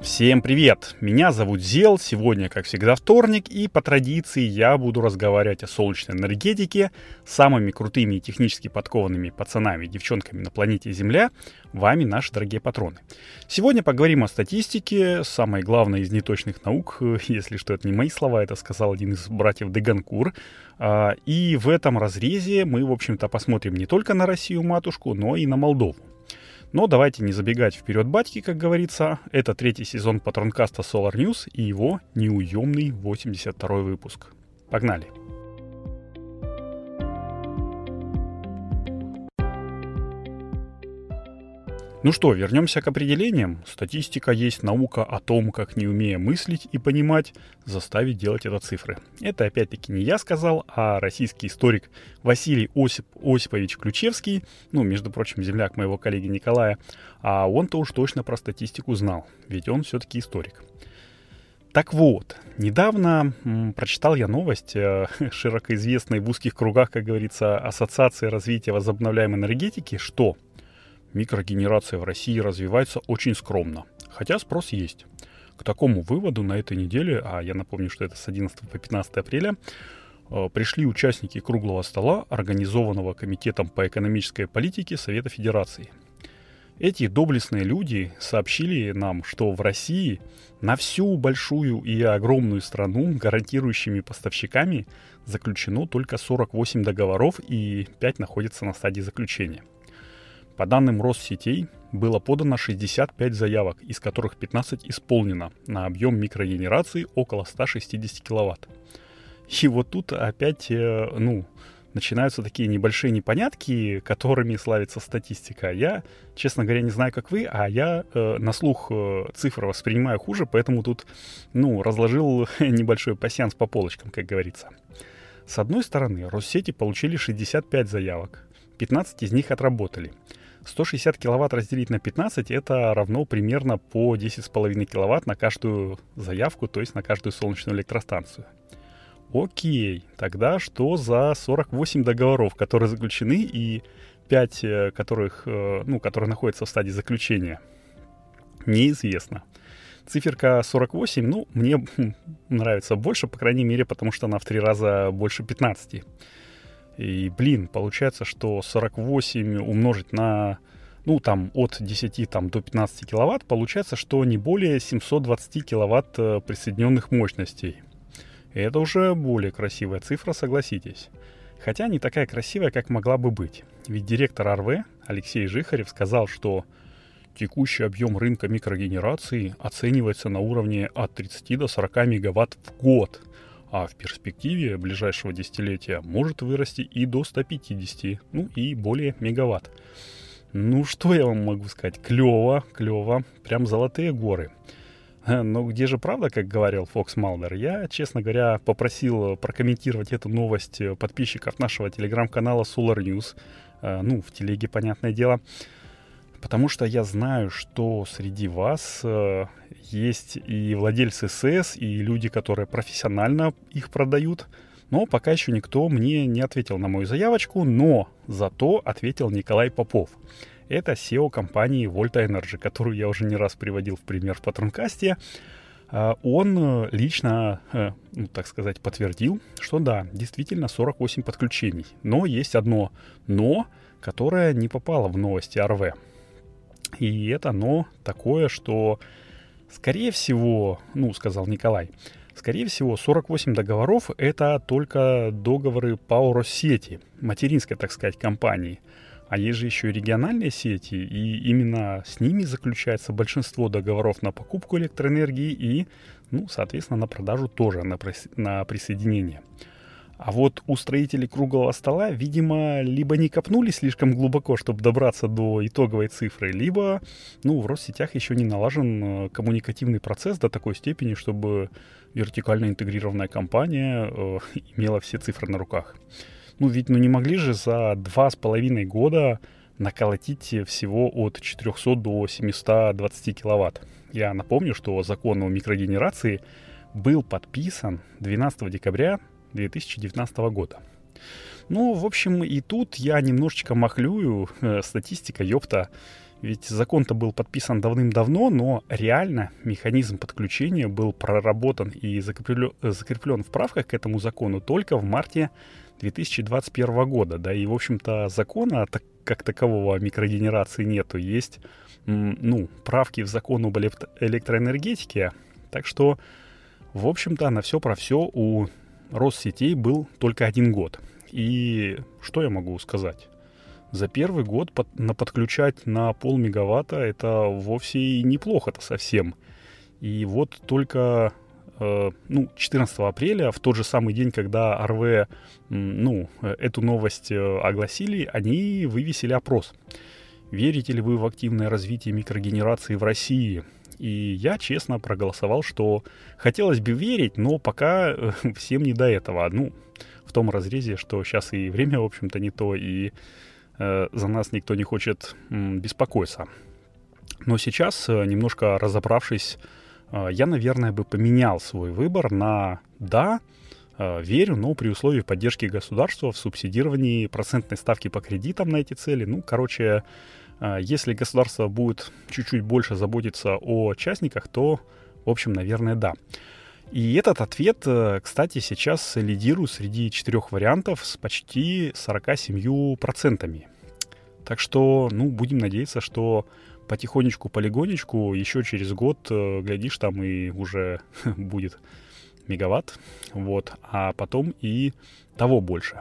Всем привет! Меня зовут Зел, сегодня, как всегда, вторник, и по традиции я буду разговаривать о солнечной энергетике с самыми крутыми и технически подкованными пацанами и девчонками на планете Земля, вами, наши дорогие патроны. Сегодня поговорим о статистике, самой главной из неточных наук, если что, это не мои слова, это сказал один из братьев Деганкур, а, и в этом разрезе мы, в общем-то, посмотрим не только на Россию-матушку, но и на Молдову. Но давайте не забегать вперед батьки, как говорится. Это третий сезон патронкаста Solar News и его неуемный 82 выпуск. Погнали! Ну что, вернемся к определениям. Статистика есть наука о том, как не умея мыслить и понимать, заставить делать это цифры. Это опять-таки не я сказал, а российский историк Василий Осип, Осипович Ключевский, ну, между прочим, земляк моего коллеги Николая, а он-то уж точно про статистику знал, ведь он все-таки историк. Так вот, недавно м, прочитал я новость э, широко известной в узких кругах, как говорится, Ассоциации развития возобновляемой энергетики, что микрогенерация в России развивается очень скромно, хотя спрос есть. К такому выводу на этой неделе, а я напомню, что это с 11 по 15 апреля, э, пришли участники круглого стола, организованного Комитетом по экономической политике Совета Федерации. Эти доблестные люди сообщили нам, что в России на всю большую и огромную страну гарантирующими поставщиками заключено только 48 договоров и 5 находятся на стадии заключения – по данным Россетей, было подано 65 заявок, из которых 15 исполнено на объем микрогенерации около 160 киловатт. И вот тут опять, э, ну, начинаются такие небольшие непонятки, которыми славится статистика. Я, честно говоря, не знаю, как вы, а я э, на слух э, цифры воспринимаю хуже, поэтому тут, ну, разложил небольшой пассианс по полочкам, как говорится. С одной стороны, Россети получили 65 заявок, 15 из них отработали – 160 киловатт разделить на 15 это равно примерно по 10,5 киловатт на каждую заявку, то есть на каждую солнечную электростанцию. Окей, тогда что за 48 договоров, которые заключены и 5, э, которых, э, ну, которые находятся в стадии заключения? Неизвестно. Циферка 48, ну, мне нравится больше, по крайней мере, потому что она в три раза больше 15. И, блин, получается, что 48 умножить на, ну, там, от 10 там, до 15 киловатт, получается, что не более 720 киловатт э, присоединенных мощностей. И это уже более красивая цифра, согласитесь. Хотя не такая красивая, как могла бы быть. Ведь директор РВ Алексей Жихарев сказал, что текущий объем рынка микрогенерации оценивается на уровне от 30 до 40 мегаватт в год – а в перспективе ближайшего десятилетия может вырасти и до 150, ну и более мегаватт. Ну, что я вам могу сказать? Клево, клево, прям золотые горы. Но где же правда, как говорил Фокс Малдер? Я, честно говоря, попросил прокомментировать эту новость подписчиков нашего телеграм-канала Solar News. Э, ну, в телеге, понятное дело. Потому что я знаю, что среди вас э, есть и владельцы СС, и люди, которые профессионально их продают. Но пока еще никто мне не ответил на мою заявочку, но зато ответил Николай Попов. Это SEO компании Volta Energy, которую я уже не раз приводил в пример в Патронкасте. А, он э, лично, э, ну, так сказать, подтвердил, что да, действительно 48 подключений. Но есть одно «но», которое не попало в новости РВ. И это «но» такое, что Скорее всего, ну, сказал Николай, скорее всего, 48 договоров — это только договоры по Россети, материнской, так сказать, компании. А есть же еще и региональные сети, и именно с ними заключается большинство договоров на покупку электроэнергии и, ну, соответственно, на продажу тоже, на, на присоединение. А вот у строителей круглого стола, видимо, либо не копнули слишком глубоко, чтобы добраться до итоговой цифры, либо, ну, в Россетях еще не налажен э, коммуникативный процесс до такой степени, чтобы вертикально интегрированная компания э, имела все цифры на руках. Ну, ведь ну не могли же за два с половиной года наколотить всего от 400 до 720 киловатт. Я напомню, что закон о микрогенерации был подписан 12 декабря 2019 года. Ну, в общем, и тут я немножечко махлюю. Э, статистика, ёпта. Ведь закон-то был подписан давным-давно, но реально механизм подключения был проработан и закреплен, в правках к этому закону только в марте 2021 года. Да, и, в общем-то, закона так, как такового микрогенерации нету. Есть, ну, правки в закон об электроэнергетике. Так что, в общем-то, на все про все у Россетей был только один год. И что я могу сказать? за первый год под, на подключать на пол мегаватта это вовсе и неплохо-то совсем. И вот только э, ну, 14 апреля, в тот же самый день, когда РВ ну, эту новость э, огласили, они вывесили опрос. Верите ли вы в активное развитие микрогенерации в России? И я честно проголосовал, что хотелось бы верить, но пока э, всем не до этого. Ну, в том разрезе, что сейчас и время, в общем-то, не то, и Э, за нас никто не хочет беспокоиться. Но сейчас, э, немножко разобравшись, э, я, наверное, бы поменял свой выбор на «да», верю, но при условии поддержки государства в субсидировании процентной ставки по кредитам на эти цели. Ну, короче, если государство будет чуть-чуть больше заботиться о частниках, то, в общем, наверное, да. И этот ответ, э, кстати, сейчас лидирует среди четырех вариантов с почти 47%. Так что, ну, будем надеяться, что потихонечку, полигонечку, еще через год, э, глядишь, там и уже будет мегаватт, вот, а потом и того больше.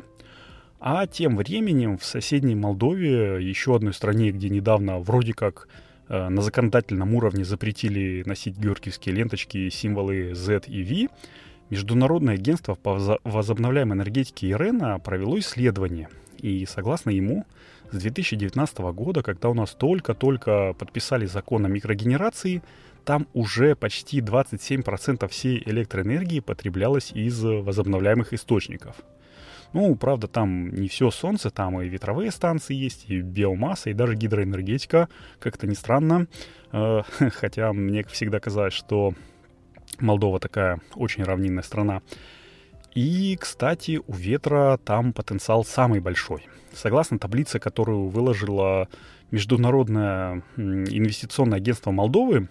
А тем временем в соседней Молдове, еще одной стране, где недавно вроде как Э, на законодательном уровне запретили носить георгиевские ленточки, символы Z и V, Международное агентство по возобновляемой энергетике ИРЕНа провело исследование. И согласно ему, с 2019 года, когда у нас только-только подписали закон о микрогенерации, там уже почти 27% всей электроэнергии потреблялось из возобновляемых источников – ну, правда, там не все солнце, там и ветровые станции есть, и биомасса, и даже гидроэнергетика, как-то не странно. Э, хотя мне всегда казалось, что Молдова такая очень равнинная страна. И, кстати, у ветра там потенциал самый большой. Согласно таблице, которую выложила Международное инвестиционное агентство Молдовы,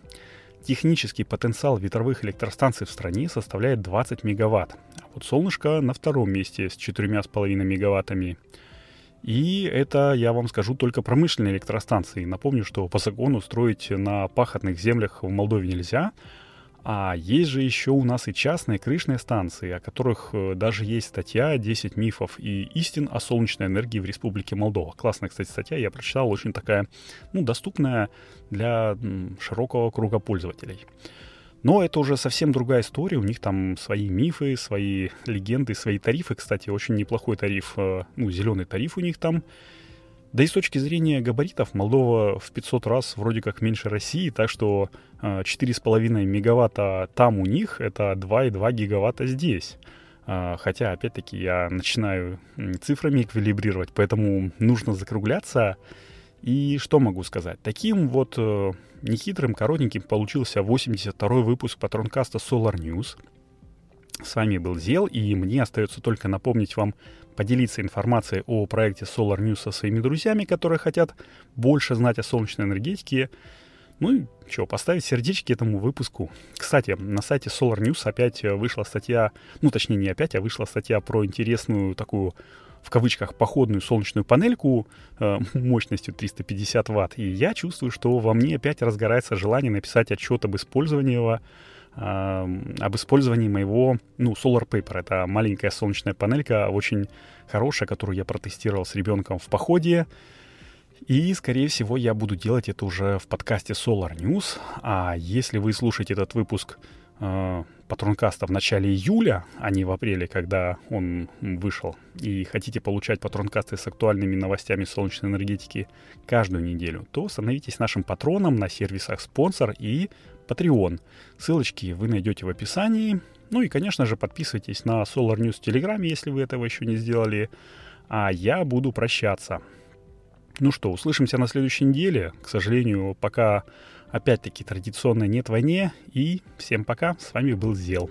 Технический потенциал ветровых электростанций в стране составляет 20 мегаватт, а вот солнышко на втором месте с 4,5 мегаваттами. И это, я вам скажу, только промышленные электростанции. Напомню, что по закону строить на пахотных землях в Молдове нельзя, а есть же еще у нас и частные крышные станции, о которых э, даже есть статья «10 мифов и истин о солнечной энергии в Республике Молдова». Классная, кстати, статья, я прочитал, очень такая, ну, доступная для широкого круга пользователей. Но это уже совсем другая история, у них там свои мифы, свои легенды, свои тарифы. Кстати, очень неплохой тариф, э, ну, зеленый тариф у них там. Да и с точки зрения габаритов Молдова в 500 раз вроде как меньше России, так что 4,5 э, мегаватта там у них, это 2,2 гигаватта здесь. Э, хотя, опять-таки, я начинаю цифрами эквилибрировать, поэтому нужно закругляться. И что могу сказать? Таким вот э, нехитрым, коротеньким получился 82-й выпуск патронкаста Solar News. С вами был Зел, и мне остается только напомнить вам поделиться информацией о проекте Solar News со своими друзьями, которые хотят больше знать о солнечной энергетике. Ну и что, поставить сердечки этому выпуску. Кстати, на сайте Solar News опять вышла статья, ну точнее не опять, а вышла статья про интересную такую в кавычках походную солнечную панельку э, мощностью 350 ватт. И я чувствую, что во мне опять разгорается желание написать отчет об использовании его об использовании моего, ну, Solar Paper. Это маленькая солнечная панелька, очень хорошая, которую я протестировал с ребенком в походе. И, скорее всего, я буду делать это уже в подкасте Solar News. А если вы слушаете этот выпуск э, патронкаста в начале июля, а не в апреле, когда он вышел, и хотите получать патронкасты с актуальными новостями солнечной энергетики каждую неделю, то становитесь нашим патроном на сервисах спонсор и Patreon. Ссылочки вы найдете в описании. Ну и, конечно же, подписывайтесь на Solar News в Телеграме, если вы этого еще не сделали. А я буду прощаться. Ну что, услышимся на следующей неделе. К сожалению, пока опять-таки традиционно нет войне. И всем пока. С вами был Зел.